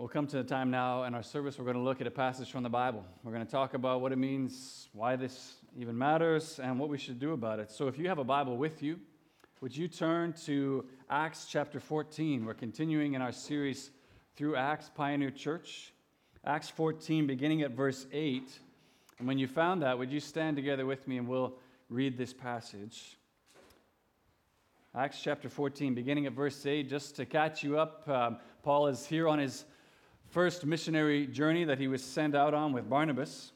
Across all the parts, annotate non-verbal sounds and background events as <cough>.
We'll come to the time now in our service. We're going to look at a passage from the Bible. We're going to talk about what it means, why this even matters, and what we should do about it. So, if you have a Bible with you, would you turn to Acts chapter 14? We're continuing in our series through Acts Pioneer Church. Acts 14, beginning at verse 8. And when you found that, would you stand together with me and we'll read this passage? Acts chapter 14, beginning at verse 8, just to catch you up. Um, Paul is here on his first missionary journey that he was sent out on with Barnabas.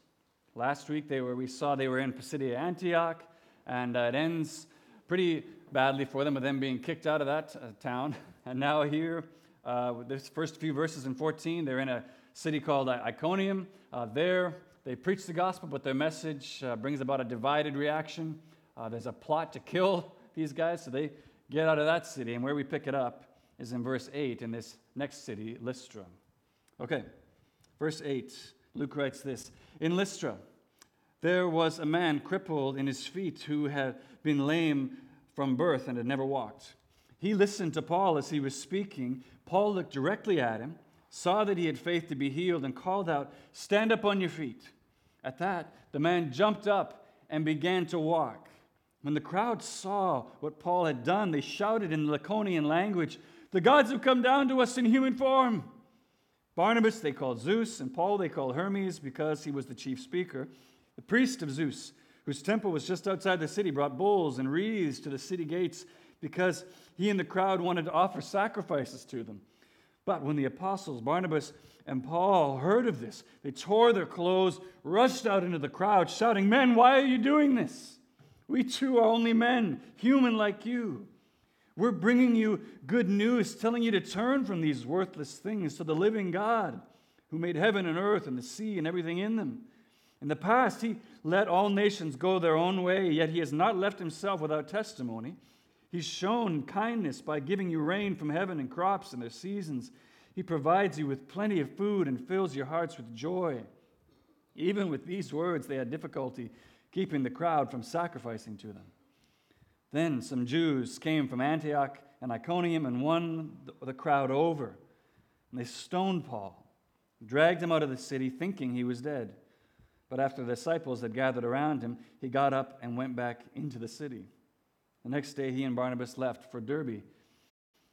Last week they were, we saw they were in Pisidia Antioch, and uh, it ends pretty badly for them with them being kicked out of that uh, town. <laughs> And now here, uh, with this first few verses in 14, they're in a city called Iconium. Uh, there, they preach the gospel, but their message uh, brings about a divided reaction. Uh, there's a plot to kill <laughs> these guys, so they get out of that city. And where we pick it up is in verse 8 in this next city, Lystra. Okay, verse 8, Luke writes this In Lystra, there was a man crippled in his feet who had been lame from birth and had never walked. He listened to Paul as he was speaking. Paul looked directly at him, saw that he had faith to be healed, and called out, Stand up on your feet. At that, the man jumped up and began to walk. When the crowd saw what Paul had done, they shouted in the Lycaonian language, The gods have come down to us in human form. Barnabas they called Zeus, and Paul they called Hermes because he was the chief speaker. The priest of Zeus, whose temple was just outside the city, brought bulls and wreaths to the city gates because he and the crowd wanted to offer sacrifices to them. But when the apostles, Barnabas and Paul, heard of this, they tore their clothes, rushed out into the crowd, shouting, Men, why are you doing this? We too are only men, human like you. We're bringing you good news, telling you to turn from these worthless things to the living God who made heaven and earth and the sea and everything in them. In the past, he let all nations go their own way, yet he has not left himself without testimony. He's shown kindness by giving you rain from heaven and crops in their seasons. He provides you with plenty of food and fills your hearts with joy. Even with these words, they had difficulty keeping the crowd from sacrificing to them. Then some Jews came from Antioch and Iconium and won the crowd over. And they stoned Paul, dragged him out of the city, thinking he was dead. But after the disciples had gathered around him, he got up and went back into the city. The next day, he and Barnabas left for Derbe.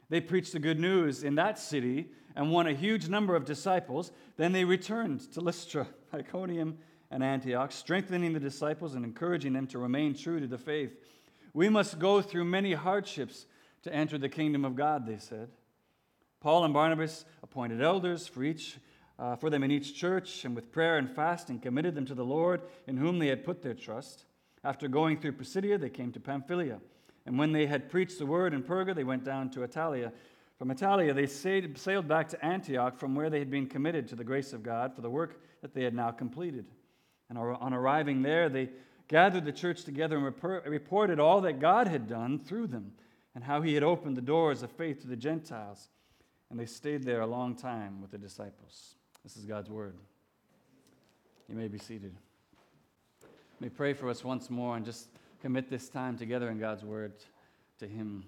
They preached the good news in that city and won a huge number of disciples. Then they returned to Lystra, Iconium, and Antioch, strengthening the disciples and encouraging them to remain true to the faith. We must go through many hardships to enter the kingdom of God, they said. Paul and Barnabas appointed elders for, each, uh, for them in each church, and with prayer and fasting committed them to the Lord in whom they had put their trust. After going through Pisidia, they came to Pamphylia. And when they had preached the word in Perga, they went down to Attalia. From Attalia, they sailed back to Antioch, from where they had been committed to the grace of God for the work that they had now completed. And on arriving there, they gathered the church together and reported all that God had done through them and how he had opened the doors of faith to the Gentiles. And they stayed there a long time with the disciples. This is God's word. You may be seated. May pray for us once more and just commit this time together in God's word to him.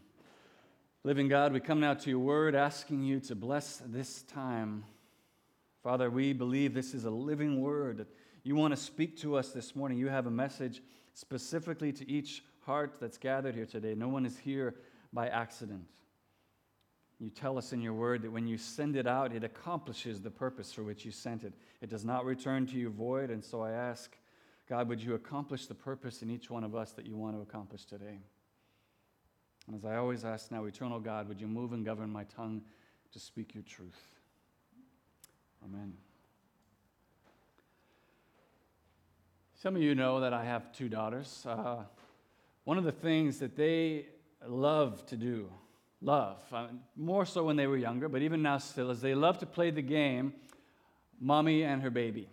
Living God, we come now to your word asking you to bless this time. Father, we believe this is a living word that you want to speak to us this morning. You have a message specifically to each heart that's gathered here today. No one is here by accident. You tell us in your word that when you send it out, it accomplishes the purpose for which you sent it. It does not return to you void. And so I ask, God, would you accomplish the purpose in each one of us that you want to accomplish today? And as I always ask now, eternal God, would you move and govern my tongue to speak your truth? Amen. Some of you know that I have two daughters. Uh, one of the things that they love to do, love, uh, more so when they were younger, but even now still, is they love to play the game Mommy and Her Baby.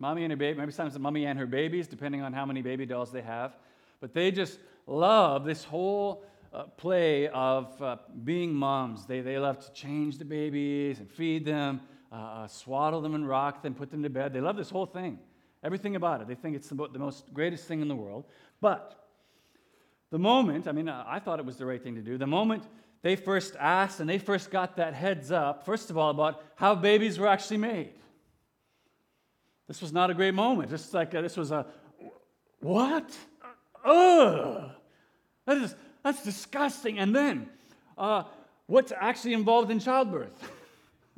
Mommy and her baby, maybe sometimes Mommy and Her Babies, depending on how many baby dolls they have. But they just love this whole uh, play of uh, being moms. They, they love to change the babies and feed them, uh, uh swaddle them and rock them, put them to bed. They love this whole thing. Everything about it. They think it's the, most greatest thing in the world. But the moment, I mean, I thought it was the right thing to do, the moment they first asked and they first got that heads up, first of all, about how babies were actually made. This was not a great moment. Just like this was a, what? Ugh! That is, that's disgusting. And then, uh, what's actually involved in childbirth? <laughs>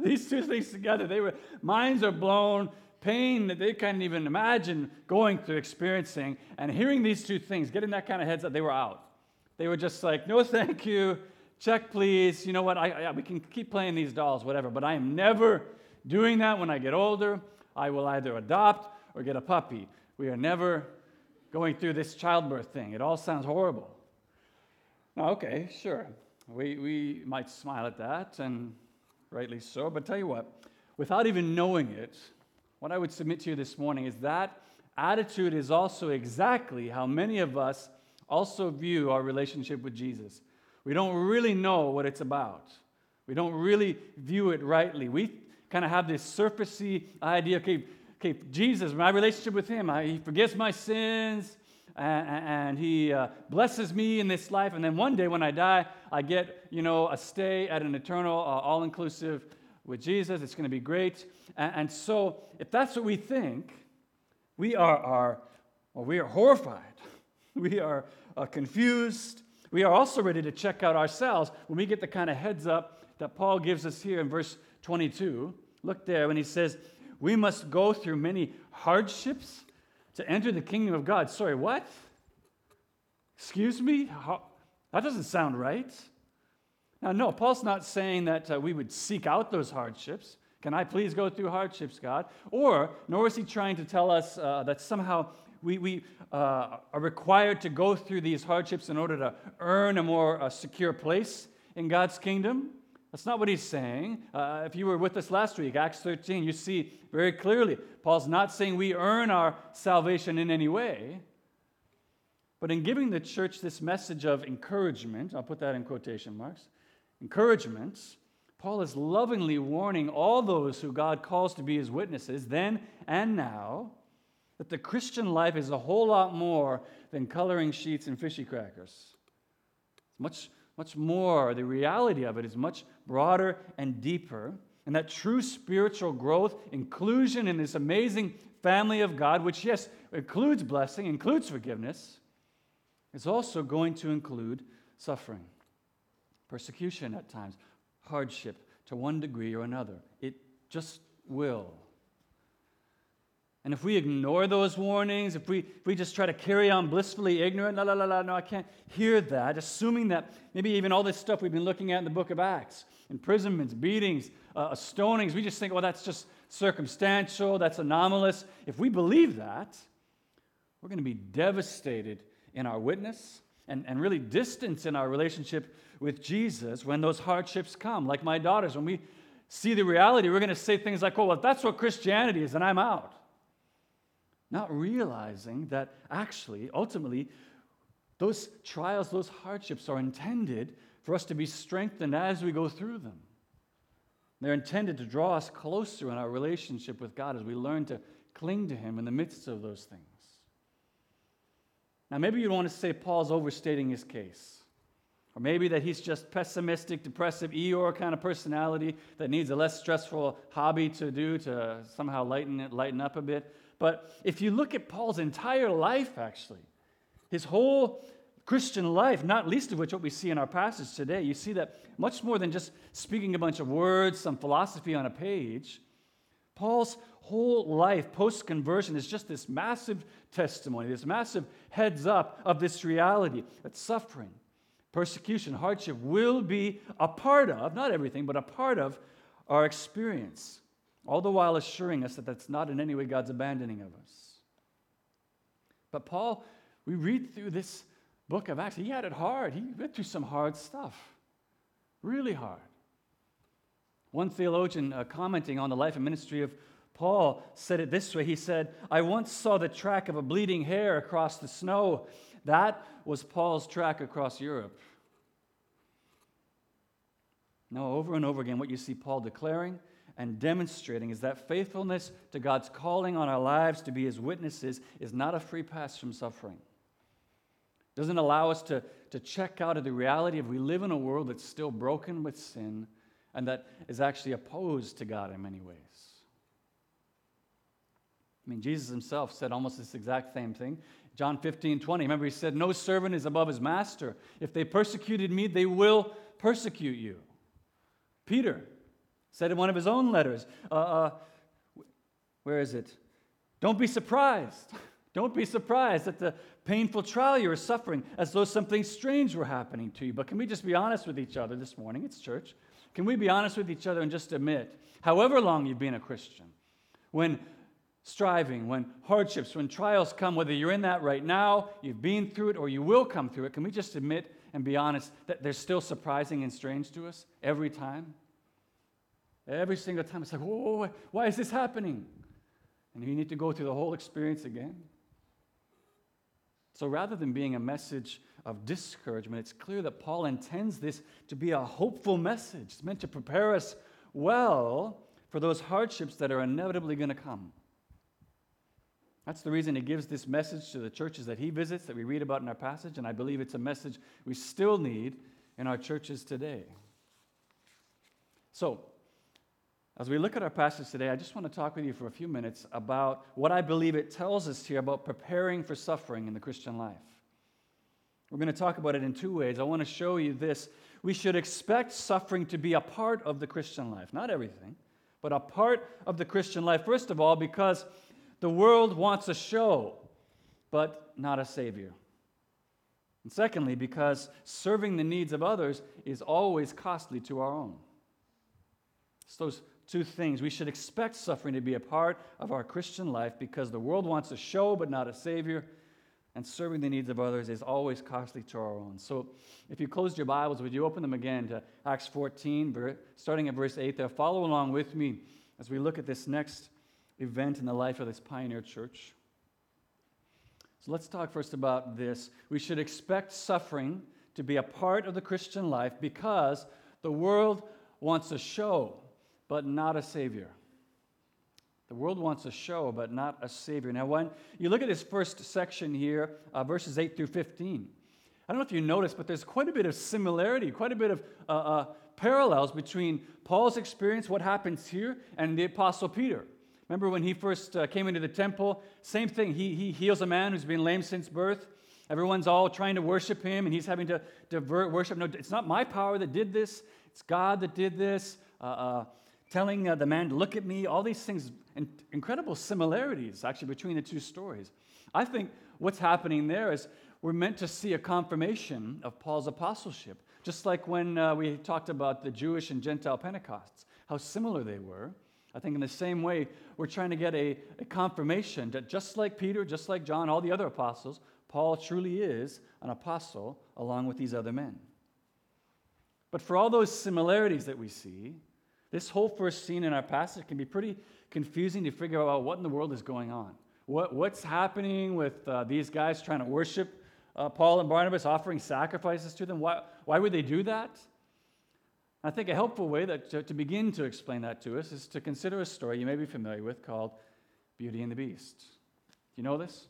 <laughs> These two things together, they were, minds are blown, pain that they can't even imagine going through, experiencing, and hearing these two things, getting that kind of heads up, they were out. They were just like, no, thank you. Check, please. You know what? I, I, we can keep playing these dolls, whatever, but I am never doing that when I get older. I will either adopt or get a puppy. We are never going through this childbirth thing. It all sounds horrible. Now, okay, sure. We, we might smile at that, and rightly so, but tell you what, without even knowing it, what I would submit to you this morning is that attitude is also exactly how many of us also view our relationship with Jesus. We don't really know what it's about. We don't really view it rightly. We kind of have this surfacey idea okay, okay Jesus, my relationship with Him, I, He forgives my sins and, He uh, blesses me in this life. And then one day when I die, I get, you know, a stay at an eternal, uh, all inclusive with Jesus. It's going to be great. And, and, so, if that's what we think, we are, are well, we are horrified. <laughs> We are uh, confused. We are also ready to check out ourselves when we get the kind of heads up that Paul gives us here in verse 22. Look there when he says, We must go through many hardships to enter the kingdom of God. Sorry, what? Excuse me? How? That doesn't sound right. Now, no, Paul's not saying that uh, we would seek out those hardships. Can I please go through hardships, God? Or, nor is he trying to tell us uh, that somehow we, we uh, are required to go through these hardships in order to earn a more uh, secure place in God's kingdom. That's not what he's saying. Uh, if you were with us last week, Acts 13, you see very clearly, Paul's not saying we earn our salvation in any way. But in giving the church this message of encouragement, I'll put that in quotation marks, encouragement, Paul is lovingly warning all those who God calls to be his witnesses, then and now, that the Christian life is a whole lot more than coloring sheets and fishy crackers. It's much, much more. The reality of it is much broader and deeper. And that true spiritual growth, inclusion in this amazing family of God, which, yes, includes blessing, includes forgiveness, is also going to include suffering persecution at times, hardship to one degree or another. It just will. And if we ignore those warnings, if we, if we just try to carry on blissfully ignorant, la la la la, no, I can't hear that, assuming that maybe even all this stuff we've been looking at in the book of Acts, imprisonments, beatings, uh, stonings, we just think, well, that's just circumstantial, that's anomalous. If we believe that, we're going to be devastated in our witness and, and really distance in our relationship with Jesus when those hardships come. Like my daughters, when we see the reality, we're going to say things like, oh, well, that's what Christianity is, and I'm out. Not realizing that actually, ultimately, those trials, those hardships are intended for us to be strengthened as we go through them. They're intended to draw us closer in our relationship with God as we learn to cling to Him in the midst of those things. Now, maybe you want to say Paul's overstating his case. Or maybe that he's just pessimistic, depressive, Eeyore kind of personality that needs a less stressful hobby to do to somehow lighten it, lighten up a bit. But if you look at Paul's entire life, actually, his whole Christian life, not least of which what we see in our passage today, you see that much more than just speaking a bunch of words, some philosophy on a page, Paul's whole life post conversion is just this massive testimony, this massive heads up of this reality that suffering, persecution, hardship will be a part of, not everything, but a part of our experience, all the while assuring us that that's not in any way God's abandoning of us. But Paul, we read through this book of Acts, he had it hard. He went through some hard stuff, really hard. One theologian uh, commenting on the life and ministry of Paul said it this way He said, I once saw the track of a bleeding hare across the snow. That was Paul's track across Europe. Now, over and over again, what you see Paul declaring and demonstrating is that faithfulness to God's calling on our lives to be his witnesses is not a free pass from suffering. Doesn't allow us to, to check out of the reality of we live in a world that's still broken with sin and that is actually opposed to God in many ways. I mean, Jesus himself said almost this exact same thing. John 15, 20. Remember, he said, No servant is above his master. If they persecuted me, they will persecute you. Peter said in one of his own letters, uh, uh, where is it? Don't be surprised. <laughs> Don't be surprised at the painful trial you are suffering as though something strange were happening to you. But can we just be honest with each other this morning? It's church. Can we be honest with each other and just admit, however long you've been a Christian, when striving, when hardships, when trials come, whether you're in that right now, you've been through it, or you will come through it, can we just admit and be honest that they're still surprising and strange to us every time? Every single time, it's like, whoa, whoa, why is this happening? And you need to go through the whole experience again. So rather than being a message of discouragement, it's clear that Paul intends this to be a hopeful message. It's meant to prepare us well for those hardships that are inevitably going to come. That's the reason he gives this message to the churches that he visits, that we read about in our passage, and I believe it's a message we still need in our churches today. So, as we look at our passage today, I just want to talk with you for a few minutes about what I believe it tells us here about preparing for suffering in the Christian life. We're going to talk about it in two ways. I want to show you this. We should expect suffering to be a part of the Christian life, not everything, but a part of the Christian life, first of all, because the world wants a show, but not a Savior. And secondly, because serving the needs of others is always costly to our own. It's those two things. We should expect suffering to be a part of our Christian life because the world wants a show but not a Savior, and serving the needs of others is always costly to our own. So if you closed your Bibles, would you open them again to Acts 14, starting at verse 8 there? Follow along with me as we look at this next event in the life of this pioneer church. So let's talk first about this. We should expect suffering to be a part of the Christian life because the world wants a show but not a Savior. The world wants a show, but not a Savior. Now, when you look at this first section here, uh, verses 8 through 15, I don't know if you noticed, but there's quite a bit of similarity, quite a bit of uh, uh, parallels between Paul's experience, what happens here, and the Apostle Peter. Remember when he first uh, came into the temple? Same thing. He, he heals a man who's been lame since birth. Everyone's all trying to worship him, and he's having to divert worship. No, it's not my power that did this, it's God that did this. Uh, uh, telling uh, the man to look at me, all these things, in- incredible similarities actually between the two stories. I think what's happening there is we're meant to see a confirmation of Paul's apostleship, just like when uh, we talked about the Jewish and Gentile Pentecosts, how similar they were. I think in the same way, we're trying to get a, a confirmation that just like Peter, just like John, all the other apostles, Paul truly is an apostle along with these other men. But for all those similarities that we see, this whole first scene in our passage can be pretty confusing to figure out what in the world is going on. What, what's happening with uh, these guys trying to worship uh, Paul and Barnabas, offering sacrifices to them? Why, why would they do that? I think a helpful way that, to, to begin to explain that to us is to consider a story you may be familiar with called Beauty and the Beast. Do you know this?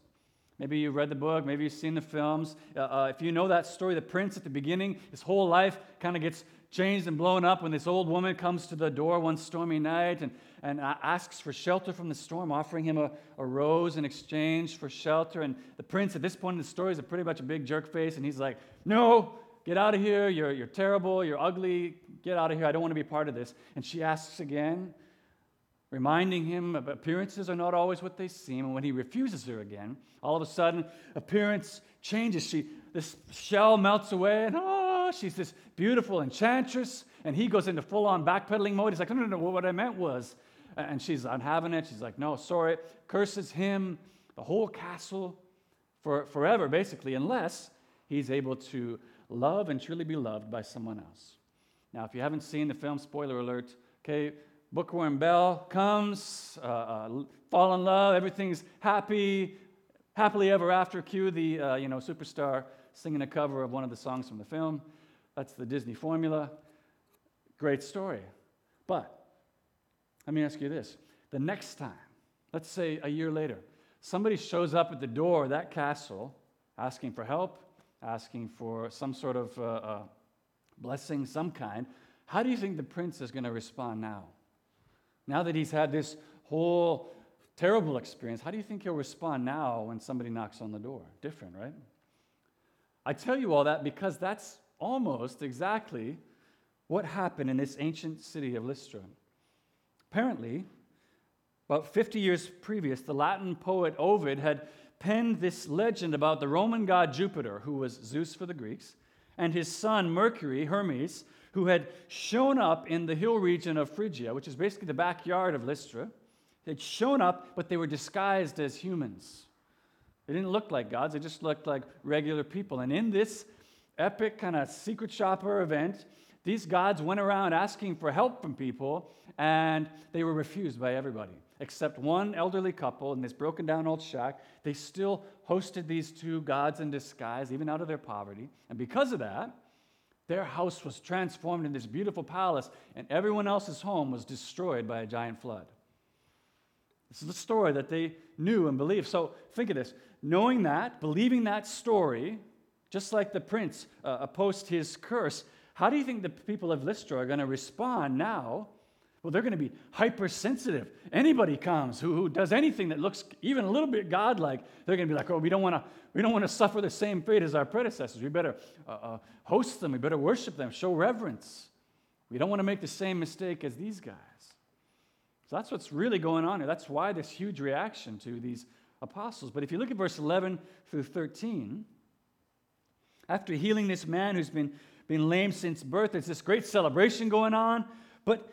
Maybe you've read the book, maybe you've seen the films. Uh, uh, if you know that story, the prince at the beginning, his whole life kind of gets changed and blown up when this old woman comes to the door one stormy night and, and asks for shelter from the storm, offering him a, a rose in exchange for shelter. And the prince, at this point in the story, is a pretty much a big jerk face, and he's like, No, get out of here. You're, you're terrible. You're ugly. Get out of here. I don't want to be part of this. And she asks again, reminding him of appearances are not always what they seem. And when he refuses her again, all of a sudden, appearance changes. She, this shell melts away, and oh, she's this beautiful enchantress. And he goes into full on backpedaling mode. He's like, no, no, no, what I meant was. And she's not having it. She's like, no, sorry. Curses him, the whole castle for forever, basically, unless he's able to love and truly be loved by someone else. Now, if you haven't seen the film, spoiler alert, okay, Bookworm Belle comes, uh, uh, fall in love, everything's happy, happily ever after. Cue the uh, you know superstar singing a cover of one of the songs from the film. That's the Disney formula. Great story. But let me ask you this the next time, let's say a year later, somebody shows up at the door of that castle asking for help, asking for some sort of uh, uh, blessing, some kind. How do you think the prince is going to respond now? Now that he's had this whole terrible experience, how do you think he'll respond now when somebody knocks on the door? Different, right? I tell you all that because that's almost exactly what happened in this ancient city of Lystra. Apparently, about 50 years previous, the Latin poet Ovid had penned this legend about the Roman god Jupiter, who was Zeus for the Greeks, and his son Mercury, Hermes, who had shown up in the hill region of Phrygia, which is basically the backyard of Lystra. They'd shown up, but they were disguised as humans. They didn't look like gods, they just looked like regular people. And in this epic kind of secret shopper event, these gods went around asking for help from people, and they were refused by everybody except one elderly couple in this broken down old shack. They still hosted these two gods in disguise, even out of their poverty. And because of that, their house was transformed in this beautiful palace, and everyone else's home was destroyed by a giant flood. This is the story that they knew and believed. So think of this knowing that, believing that story, just like the prince uh, opposed his curse, how do you think the people of Lystra are going to respond now well, they're going to be hypersensitive. Anybody comes who, who does anything that looks even a little bit godlike, they're going to be like, oh, we don't want to we don't want to suffer the same fate as our predecessors. We better uh, uh, host them. We better worship them, show reverence. We don't want to make the same mistake as these guys. So that's what's really going on here. That's why this huge reaction to these apostles. But if you look at verse 11 through 13, after healing this man who's been, been lame since birth, there's this great celebration going on. But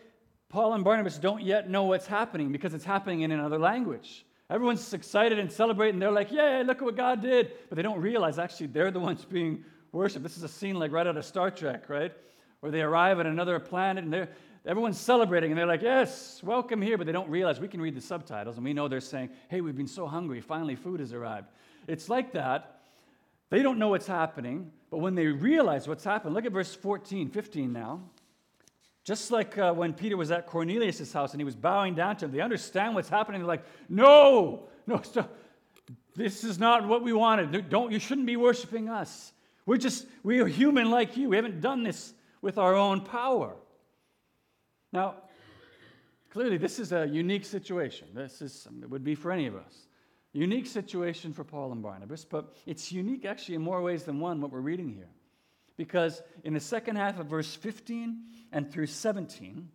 Paul and Barnabas don't yet know what's happening because it's happening in another language. Everyone's excited and celebrating. They're like, Yay, look at what God did. But they don't realize actually they're the ones being worshiped. This is a scene like right out of Star Trek, right? Where they arrive at another planet and they're, everyone's celebrating and they're like, Yes, welcome here. But they don't realize we can read the subtitles and we know they're saying, Hey, we've been so hungry. Finally, food has arrived. It's like that. They don't know what's happening, but when they realize what's happened, look at verse 14, 15 now. Just like uh, when Peter was at Cornelius' house and he was bowing down to him, they understand what's happening. They're like, no, no, stop. this is not what we wanted. Don't, you shouldn't be worshiping us. We're just, we are human like you. We haven't done this with our own power. Now, clearly, this is a unique situation. This is, it would be for any of us. Unique situation for Paul and Barnabas, but it's unique actually in more ways than one what we're reading here. Because in the second half of verse 15 and through 17,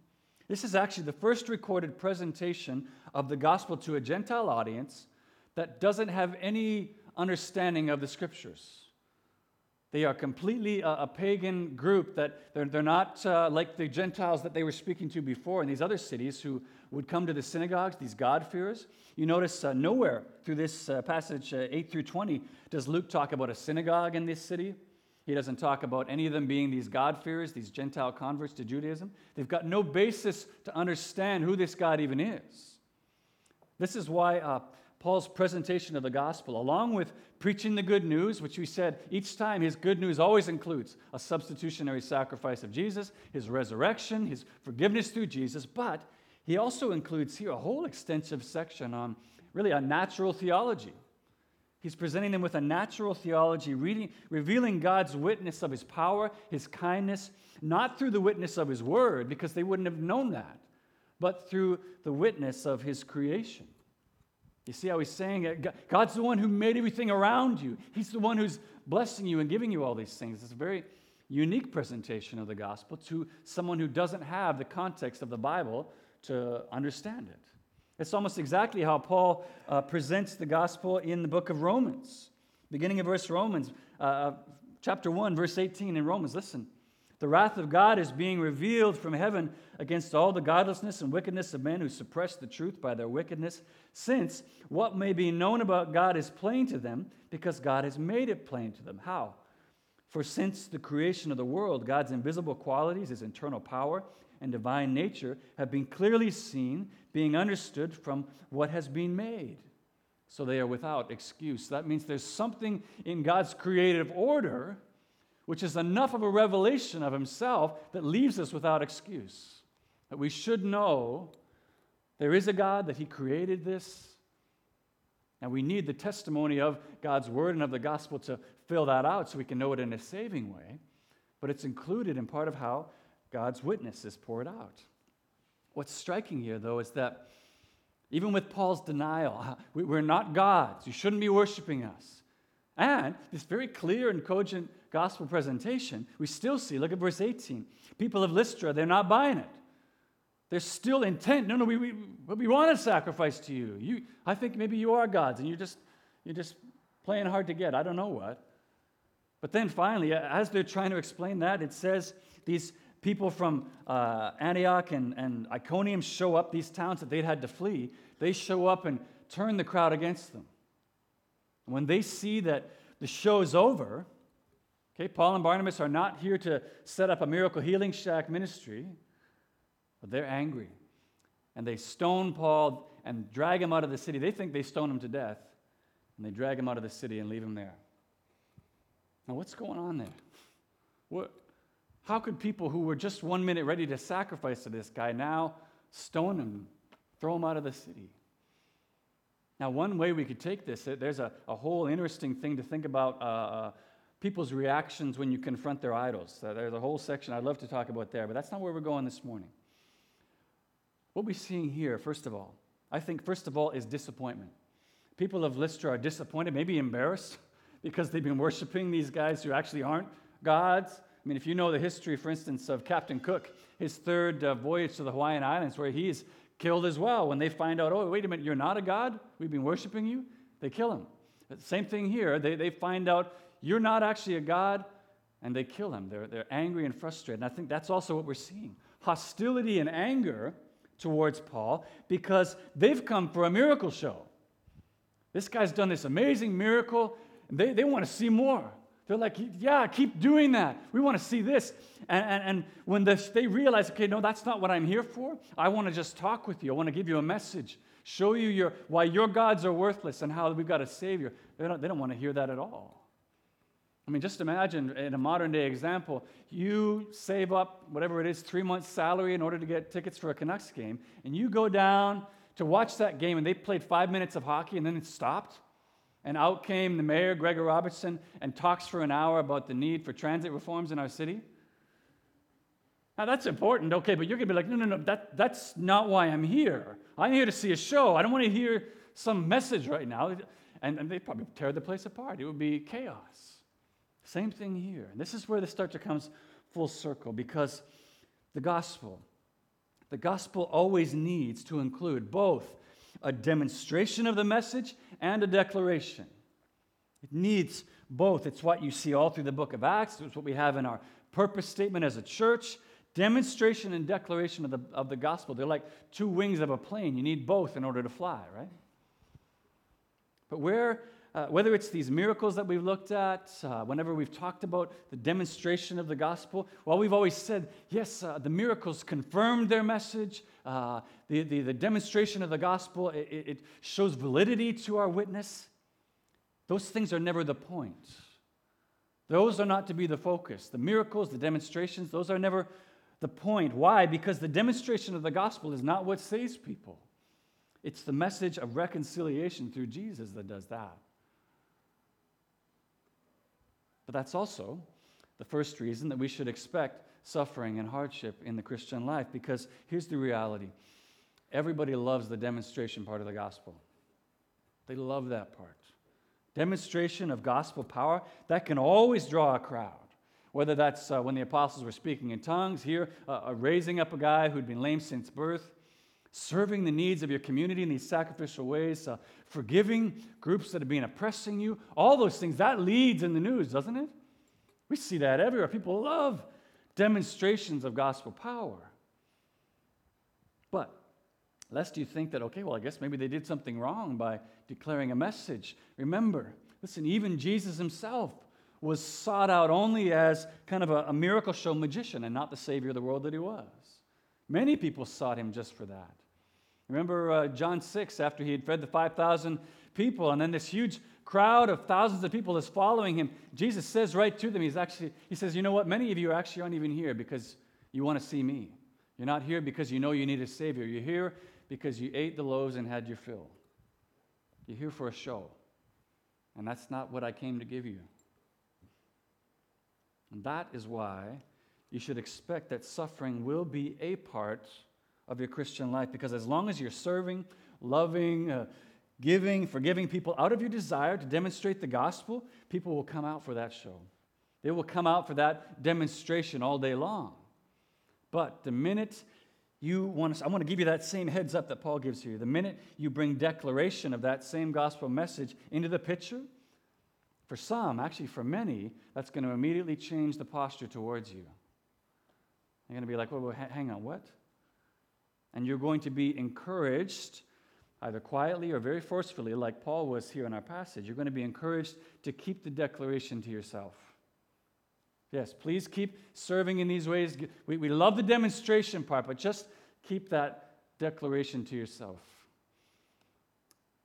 this is actually the first recorded presentation of the gospel to a Gentile audience that doesn't have any understanding of the scriptures. They are completely a, a pagan group that they're, they're not uh, like the Gentiles that they were speaking to before in these other cities who would come to the synagogues, these God-fearers. You notice uh, nowhere through this uh, passage uh, 8 through 20 does Luke talk about a synagogue in this city. He doesn't talk about any of them being these God-fearers, these Gentile converts to Judaism. They've got no basis to understand who this God even is. This is why uh, Paul's presentation of the gospel, along with preaching the good news, which we said each time his good news always includes a substitutionary sacrifice of Jesus, his resurrection, his forgiveness through Jesus, but he also includes here a whole extensive section on really a natural theology. He's presenting them with a natural theology, reading, revealing God's witness of his power, his kindness, not through the witness of his word, because they wouldn't have known that, but through the witness of his creation. You see how he's saying it? God's the one who made everything around you. He's the one who's blessing you and giving you all these things. It's a very unique presentation of the gospel to someone who doesn't have the context of the Bible to understand it. It's almost exactly how Paul uh, presents the gospel in the book of Romans. Beginning of verse Romans, uh, uh, chapter 1, verse 18 in Romans. Listen. The wrath of God is being revealed from heaven against all the godlessness and wickedness of men who suppress the truth by their wickedness, since what may be known about God is plain to them, because God has made it plain to them. How? For since the creation of the world, God's invisible qualities, his eternal power, and divine nature have been clearly seen, being understood from what has been made. So they are without excuse. That means there's something in God's creative order which is enough of a revelation of himself that leaves us without excuse. That we should know there is a God, that he created this, and we need the testimony of God's word and of the gospel to fill that out so we can know it in a saving way, but it's included in part of how God's witness is poured out. What's striking here, though, is that even with Paul's denial, uh, we're not gods. You shouldn't be worshiping us. And this very clear and cogent gospel presentation, we still see, look at verse 18. People of Lystra, they're not buying it. They're still intent. No, no, we, we, we want to sacrifice to you. you. I think maybe you are gods and you're just, you're just playing hard to get. I don't know what. But then finally, as they're trying to explain that, it says these people from uh, Antioch and, and Iconium show up, these towns that they'd had to flee, they show up and turn the crowd against them. When they see that the show's over, okay, Paul and Barnabas are not here to set up a miracle healing shack ministry. But they're angry. And they stone Paul and drag him out of the city. They think they stone him to death. And they drag him out of the city and leave him there. Now, what's going on there? What, how could people who were just one minute ready to sacrifice to this guy now stone him, throw him out of the city? Now, one way we could take this, there's a, a whole interesting thing to think about uh, uh, people's reactions when you confront their idols. Uh, there's a whole section I'd love to talk about there, but that's not where we're going this morning. What we're seeing here, first of all, I think, first of all, is disappointment. People of Lystra are disappointed, maybe embarrassed, <laughs> because they've been worshiping these guys who actually aren't gods. I mean, if you know the history, for instance, of Captain Cook, his third uh, voyage to the Hawaiian Islands, where he's killed as well, when they find out, oh, wait a minute, you're not a god? We've been worshiping you? They kill him. Same thing here. They, they find out you're not actually a god, and they kill him. They're, they're angry and frustrated. And I think that's also what we're seeing hostility and anger towards Paul because they've come for a miracle show. This guy's done this amazing miracle, and they, they want to see more. They're like, yeah, keep doing that. We want to see this. And, and, and when this, they realize, okay, no, that's not what I'm here for. I want to just talk with you. I want to give you a message, show you your, why your gods are worthless and how we've got a Savior. They don't, they don't want to hear that at all. I mean, just imagine in a modern day example, you save up whatever it is, three months' salary in order to get tickets for a Canucks game, and you go down to watch that game, and they played five minutes of hockey, and then it stopped. And out came the mayor, Gregor Robertson, and talks for an hour about the need for transit reforms in our city. Now, that's important, okay, but you're to be like, no, no, no, that, that's not why I'm here. I'm here to see a show. I don't want to hear some message right now. And, and they'd probably tear the place apart. It would be chaos. Same thing here. And this is where the starter comes full circle because the gospel, the gospel always needs to include both a demonstration of the message and a declaration. It needs both. It's what you see all through the book of Acts, it's what we have in our purpose statement as a church. Demonstration and declaration of the, of the gospel. They're like two wings of a plane. You need both in order to fly, right? But where uh, whether it's these miracles that we've looked at, uh, whenever we've talked about the demonstration of the gospel, well, we've always said, yes, uh, the miracles confirmed their message. Uh, the, the, the, demonstration of the gospel, it, it shows validity to our witness. Those things are never the point. Those are not to be the focus. The miracles, the demonstrations, those are never the point. Why? Because the demonstration of the gospel is not what saves people. It's the message of reconciliation through Jesus that does that. But that's also the first reason that we should expect suffering and hardship in the Christian life because here's the reality everybody loves the demonstration part of the gospel. They love that part. Demonstration of gospel power, that can always draw a crowd. Whether that's uh, when the apostles were speaking in tongues, here, uh, uh, raising up a guy who'd been lame since birth, serving the needs of your community in these sacrificial ways, uh, forgiving groups that have been oppressing you, all those things, that leads in the news, doesn't it? We see that everywhere. People love demonstrations of gospel power. But lest you think that, okay, well, I guess maybe they did something wrong by declaring a message. Remember, listen, even Jesus himself was sought out only as kind of a, a miracle show magician and not the savior of the world that he was. Many people sought him just for that. Remember uh, John 6, after he had fed the 5,000 people, and then this huge crowd of thousands of people is following him. Jesus says right to them, he's actually, he says, You know what? Many of you actually aren't even here because you want to see me. You're not here because you know you need a Savior. You're here because you ate the loaves and had your fill. You're here for a show. And that's not what I came to give you. And that is why you should expect that suffering will be a part of your Christian life because as long as you're serving, loving, uh, giving, forgiving people out of your desire to demonstrate the gospel, people will come out for that show. They will come out for that demonstration all day long. But the minute you want to, I want to give you that same heads up that Paul gives you. The minute you bring declaration of that same gospel message into the picture, for some, actually for many, that's going to immediately change the posture towards you. They're going to be like, well, hang on, what? And you're going to be encouraged, either quietly or very forcefully, like Paul was here in our passage. You're going to be encouraged to keep the declaration to yourself. Yes, please keep serving in these ways. We, we love the demonstration part, but just keep that declaration to yourself.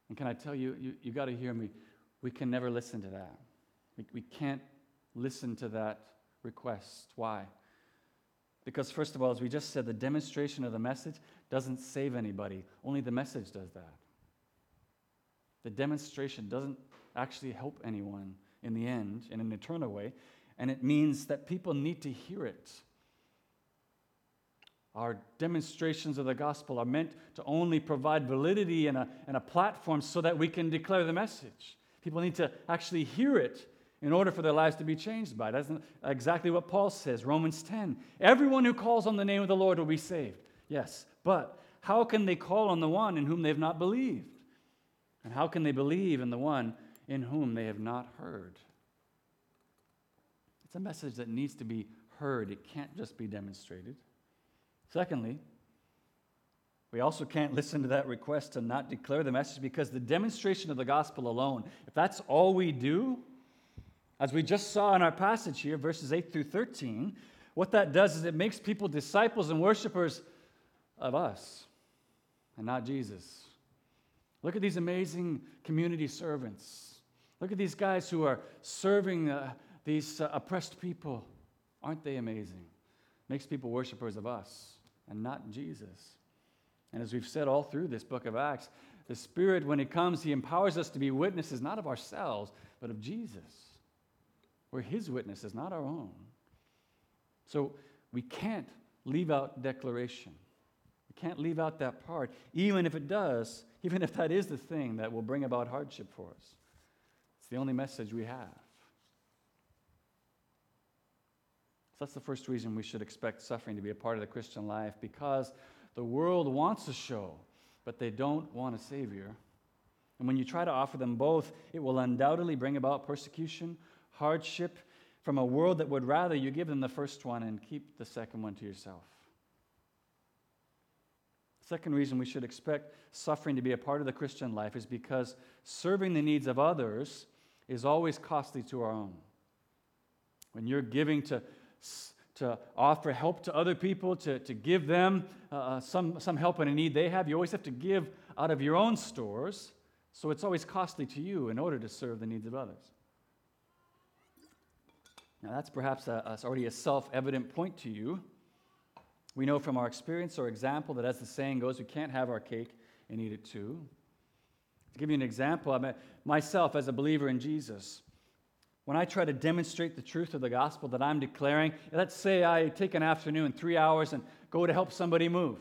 And can I tell you, you, you got to hear me. We can never listen to that. We, we can't listen to that request. Why? Because, first of all, as we just said, the demonstration of the message doesn't save anybody, only the message does that. The demonstration doesn't actually help anyone in the end, in an eternal way, and it means that people need to hear it. Our demonstrations of the gospel are meant to only provide validity and a, and a platform so that we can declare the message. People need to actually hear it in order for their lives to be changed by it. That's exactly what Paul says, Romans 10. Everyone who calls on the name of the Lord will be saved. Yes, but how can they call on the one in whom they have not believed? And how can they believe in the one in whom they have not heard? It's a message that needs to be heard, it can't just be demonstrated. Secondly, we also can't listen to that request to not declare the message because the demonstration of the gospel alone, if that's all we do, as we just saw in our passage here, verses 8 through 13, what that does is it makes people disciples and worshipers of us and not Jesus. Look at these amazing community servants. Look at these guys who are serving uh, these uh, oppressed people. Aren't they amazing? Makes people worshipers of us and not Jesus. And as we've said all through this book of Acts, the Spirit, when He comes, He empowers us to be witnesses not of ourselves, but of Jesus. We're His witnesses, not our own. So we can't leave out declaration. Can't leave out that part, even if it does, <laughs> even if that is the thing that will bring about hardship for us. It's the only message we have. So that's the first reason we should expect suffering to be a part of the Christian life because the world wants a show, but they don't want a Savior. And when you try to offer them both, it will undoubtedly bring about persecution, hardship from a world that would rather you give them the first one and keep the second one to yourself. Second reason we should expect suffering to be a part of the Christian life is because serving the needs of others is always costly to our own. When you're giving to to offer help to other people, to, to give them uh, uh, some, some help in a need they have. You always have to give out of your own stores, so it's always costly to you in order to serve the needs of others. Now, that's perhaps a, a, already a self evident point to you. We know from our experience or example that, as the saying goes, we can't have our cake and eat it too. To give you an example, I mean, myself as a believer in Jesus, when I try to demonstrate the truth of the gospel that I'm declaring, let's say I take an afternoon, three hours, and go to help somebody move.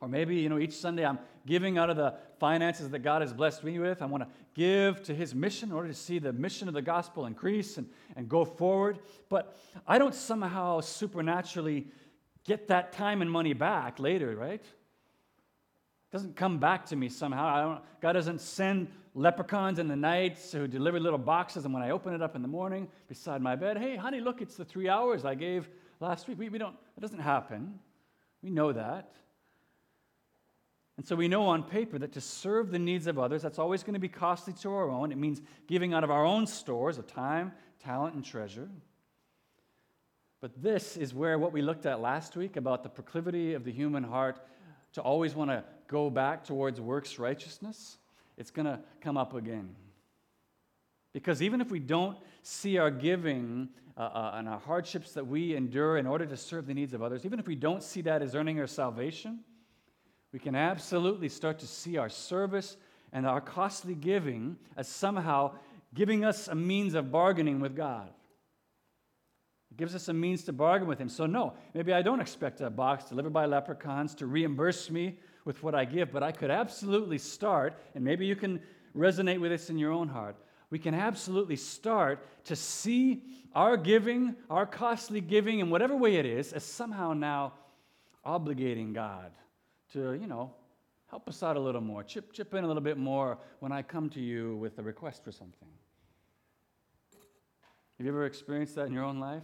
Or maybe, you know, each Sunday I'm giving out of the finances that God has blessed me with. I want to give to his mission in order to see the mission of the gospel increase and, and go forward. But I don't somehow supernaturally get that time and money back later, right? It doesn't come back to me somehow. God doesn't send leprechauns in the night who deliver little boxes, and when I open it up in the morning beside my bed, hey, honey, look, it's the three hours I gave last week. We, we don't, it doesn't happen. We know that. And so we know on paper that to serve the needs of others, that's always going to be costly to our own. It means giving out of our own stores of time, talent, and treasure. But this is where what we looked at last week about the proclivity of the human heart to always want to go back towards works righteousness it's going to come up again. Because even if we don't see our giving uh, uh, and our hardships that we endure in order to serve the needs of others, even if we don't see that as earning our salvation, we can absolutely start to see our service and our costly giving as somehow giving us a means of bargaining with God. It gives us a means to bargain with Him. So, no, maybe I don't expect a box delivered by leprechauns to reimburse me with what I give, but I could absolutely start, and maybe you can resonate with this in your own heart. We can absolutely start to see our giving, our costly giving, in whatever way it is, as somehow now obligating God to, you know, help us out a little more, chip, chip in a little bit more when I come to you with a request for something. Have you ever experienced that in your own life?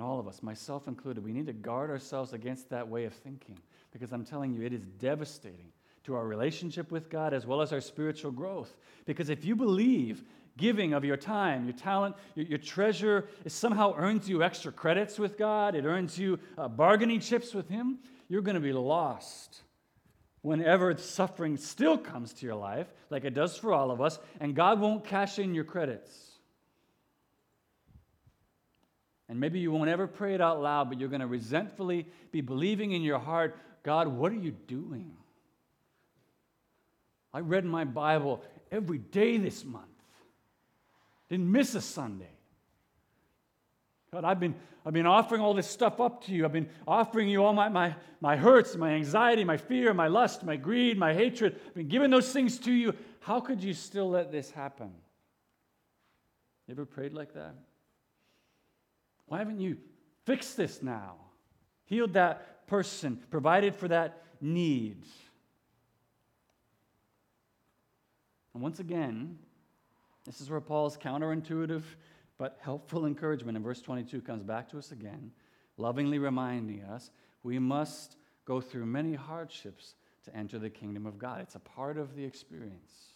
And all of us, myself included, we need to guard ourselves against that way of thinking because I'm telling you, it is devastating to our relationship with God as well as our spiritual growth. Because if you believe giving of your time, your talent, your, your treasure, it somehow earns you extra credits with God, it earns you uh, bargaining chips with Him, you're going to be lost whenever suffering still comes to your life, like it does for all of us, and God won't cash in your credits. And maybe you won't ever pray it out loud, but you're going to resentfully be believing in your heart, God, what are you doing? I read my Bible every day this month. Didn't miss a Sunday. God, I've been, I've been offering all this stuff up to you. I've been offering you all my, my, my hurts, my anxiety, my fear, my lust, my greed, my hatred. I've been giving those things to you. How could you still let this happen? You ever prayed like that? Why haven't you fixed this now? Healed that person, provided for that need. And once again, this is where Paul's counterintuitive but helpful encouragement in verse 22 comes back to us again, lovingly reminding us we must go through many hardships to enter the kingdom of God. It's a part of the experience.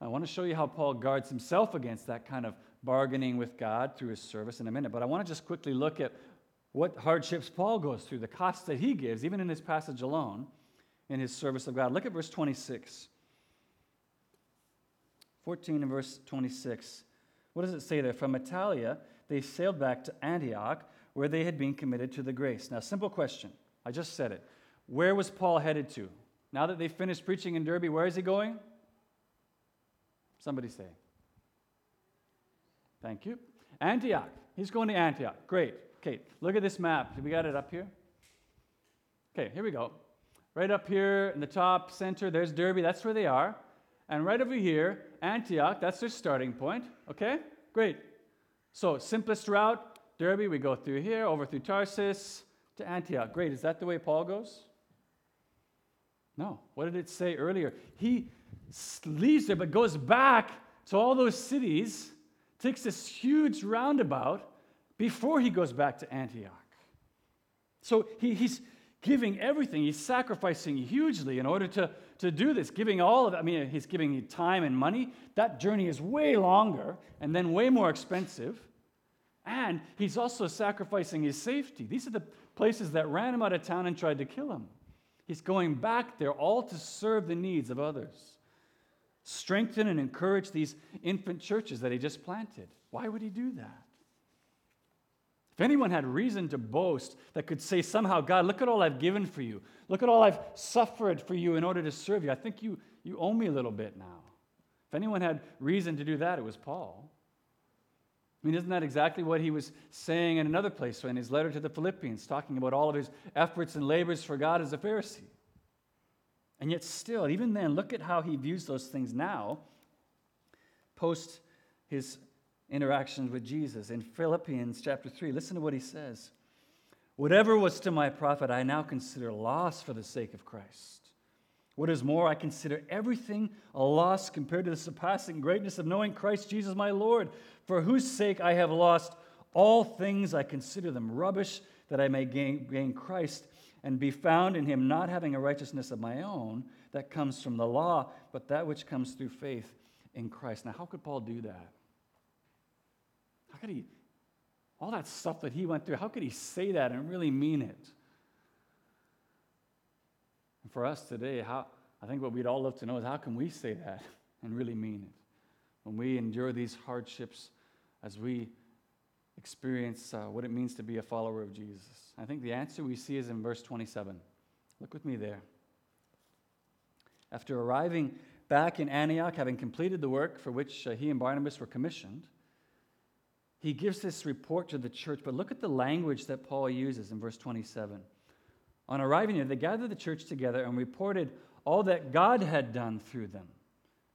I want to show you how Paul guards himself against that kind of bargaining with God through his service in a minute, but I want to just quickly look at what hardships Paul goes through, the costs that he gives, even in this passage alone, in his service of God. Look at verse 26. 14 and verse 26. What does it say there? From Attalia, they sailed back to Antioch, where they had been committed to the grace. Now, simple question. I just said it. Where was Paul headed to? Now that they finished preaching in Derbe, where is he going? Somebody say. Thank you. Antioch. He's going to Antioch. Great. Okay, look at this map. We got it up here? Okay, here we go. Right up here in the top center, there's Derbe. That's where they are. And right over here, Antioch, that's their starting point. Okay? Great. So, simplest route, Derbe, we go through here, over through Tarsus to Antioch. Great. Is that the way Paul goes? No. What did it say earlier? He leaves there but goes back to all those cities takes this huge roundabout before he goes back to Antioch. So he, he's giving everything, he's sacrificing hugely in order to, to do this, giving all of. I mean, he's giving time and money. That journey is way longer and then way more expensive. And he's also sacrificing his safety. These are the places that ran him out of town and tried to kill him. He's going back there all to serve the needs of others strengthen and encourage these infant churches that he just planted. Why would he do that? If anyone had reason to boast that could say somehow, God, look at all I've given for you, look at all I've suffered for you in order to serve you, I think you, you owe me a little bit now. If anyone had reason to do that, it was Paul. I mean, isn't that exactly what he was saying in another place in his letter to the Philippians, talking about all of his efforts and labors for God as a Pharisee? And yet, still, even then, look at how he views those things now, post his interactions with Jesus. In Philippians chapter 3, listen to what he says Whatever was to my profit, I now consider loss for the sake of Christ. What is more, I consider everything a loss compared to the surpassing greatness of knowing Christ Jesus my Lord, for whose sake I have lost all things. I consider them rubbish that I may gain, gain Christ and be found in him, not having a righteousness of my own that comes from the law, but that which comes through faith in Christ. Now, how could Paul do that? How could he, all that stuff that he went through, how could he say that and really mean it? And for us today, how, I think what we'd all love to know is how can we say that and really mean it? When we endure these hardships as we experience uh, what it means to be a follower of Jesus? I think the answer we see is in verse 27. Look with me there. After arriving back in Antioch, having completed the work for which uh, he and Barnabas were commissioned, he gives this report to the church. But look at the language that Paul uses in verse 27. On arriving there, they gathered the church together and reported all that God had done through them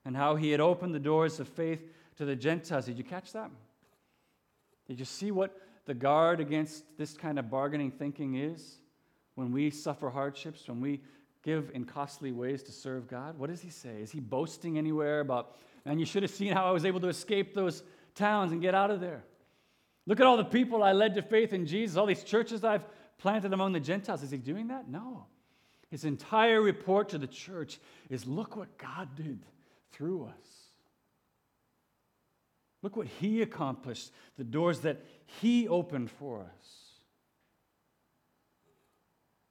and how he had opened the doors of faith to the Gentiles. Did you catch that? Did you see what the guard against this kind of bargaining thinking is? When we suffer hardships, when we give in costly ways to serve God, what does he say? Is he boasting anywhere about, man, you should have seen how I was able to escape those towns and get out of there? Look at all the people I led to faith in Jesus, all these churches I've planted among the Gentiles. Is he doing that? No. His entire report to the church is look what God did through us. Look what he accomplished, the doors that he opened for us.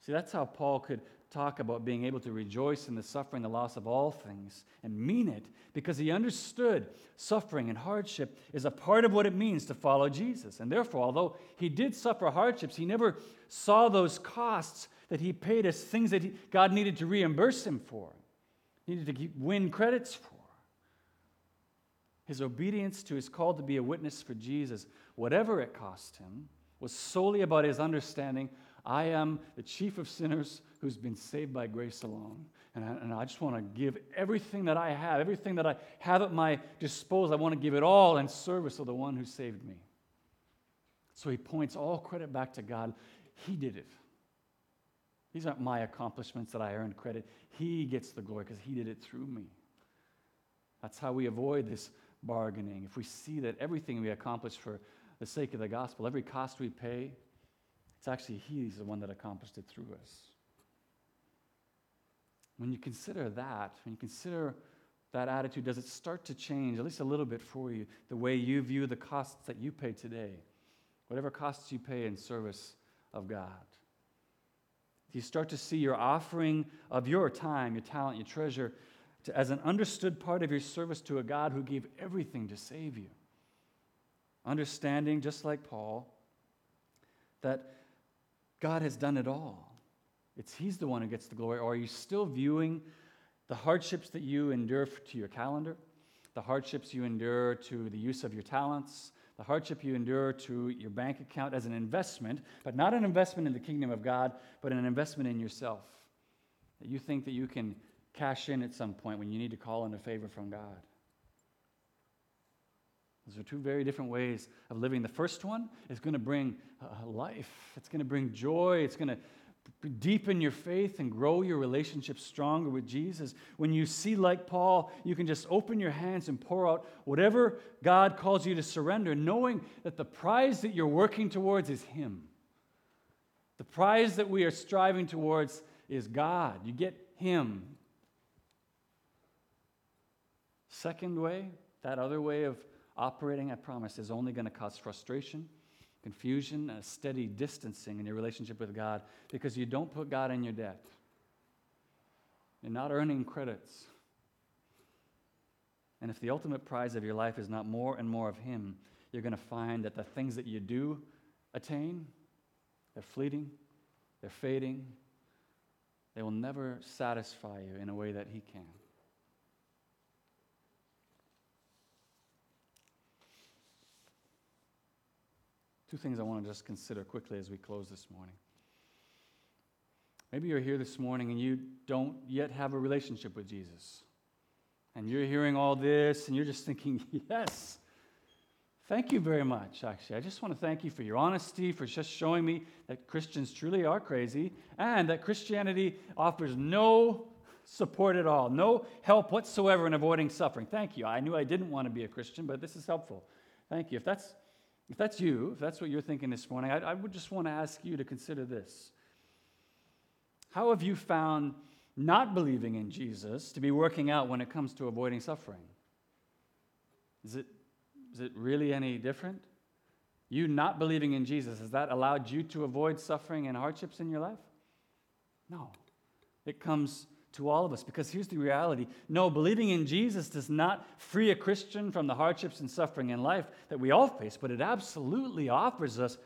See, that's how Paul could talk about being able to rejoice in the suffering, the loss of all things, and mean it because he understood suffering and hardship is a part of what it means to follow Jesus. And therefore, although he did suffer hardships, he never saw those costs that he paid as things that he, God needed to reimburse him for, needed to win credits for. His obedience to his call to be a witness for Jesus, whatever it cost him, was solely about his understanding I am the chief of sinners who's been saved by grace alone. And I, and I just want to give everything that I have, everything that I have at my disposal, I want to give it all in service of the one who saved me. So he points all credit back to God. He did it. These aren't my accomplishments that I earned credit. He gets the glory because he did it through me. That's how we avoid this bargaining. If we see that everything we accomplish for the sake of the gospel, every cost we pay, it's actually He's the one that accomplished it through us. When you consider that, when you consider that attitude, does it start to change, at least a little bit for you, the way you view the costs that you pay today? Whatever costs you pay in service of God. Do you start to see your offering of your time, your talent, your treasure to, as an understood part of your service to a God who gave everything to save you? Understanding, just like Paul, that God has done it all. It's He's the one who gets the glory. Or are you still viewing the hardships that you endure to your calendar, the hardships you endure to the use of your talents, the hardship you endure to your bank account as an investment, but not an investment in the kingdom of God, but an investment in yourself? That you think that you can cash in at some point when you need to call in a favor from God. Those are two very different ways of living. The first one is going to bring uh, life, it's going to bring joy, it's going to deepen your faith and grow your relationship stronger with Jesus. When you see, like Paul, you can just open your hands and pour out whatever God calls you to surrender, knowing that the prize that you're working towards is Him. The prize that we are striving towards is God. You get Him. Second way, that other way of operating, I promise, is only going to cause frustration, confusion, a steady distancing in your relationship with God because you don't put God in your debt. You're not earning credits. And if the ultimate prize of your life is not more and more of Him, you're going to find that the things that you do attain, they're fleeting, they're fading, they will never satisfy you in a way that He can. Two things I want to just consider quickly as we close this morning. Maybe you're here this morning and you don't yet have a relationship with Jesus. And you're hearing all this and you're just thinking, <laughs> yes, thank you very much, actually. I just want to thank you for your honesty, for just showing me that Christians truly are crazy and that Christianity offers no support at all, no help whatsoever in avoiding suffering. Thank you. I knew I didn't want to be a Christian, but this is helpful. Thank you. If that's if that's you, if that's what you're thinking this morning, I, I would just want to ask you to consider this. How have you found not believing in Jesus to be working out when it comes to avoiding suffering? Is it, is it really any different? You not believing in Jesus, has that allowed you to avoid suffering and hardships in your life? No. It comes to all of us. Because here's the reality no, believing in Jesus does not free a Christian from the hardships and suffering in life that we all face, but it absolutely offers us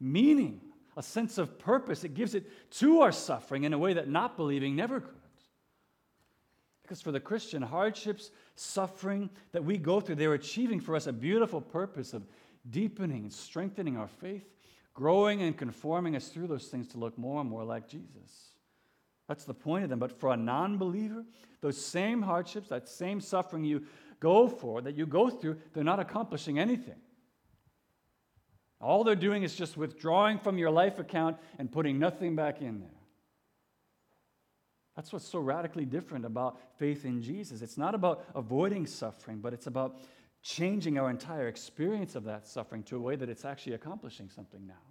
meaning, a sense of purpose. It gives it to our suffering in a way that not believing never could. Because for the Christian, hardships, suffering that we go through, they're achieving for us a beautiful purpose of deepening and strengthening our faith, growing and conforming us through those things to look more and more like Jesus. That's the point of them. But for a non believer, those same hardships, that same suffering you go for, that you go through, they're not accomplishing anything. All they're doing is just withdrawing from your life account and putting nothing back in there. That's what's so radically different about faith in Jesus. It's not about avoiding suffering, but it's about changing our entire experience of that suffering to a way that it's actually accomplishing something now.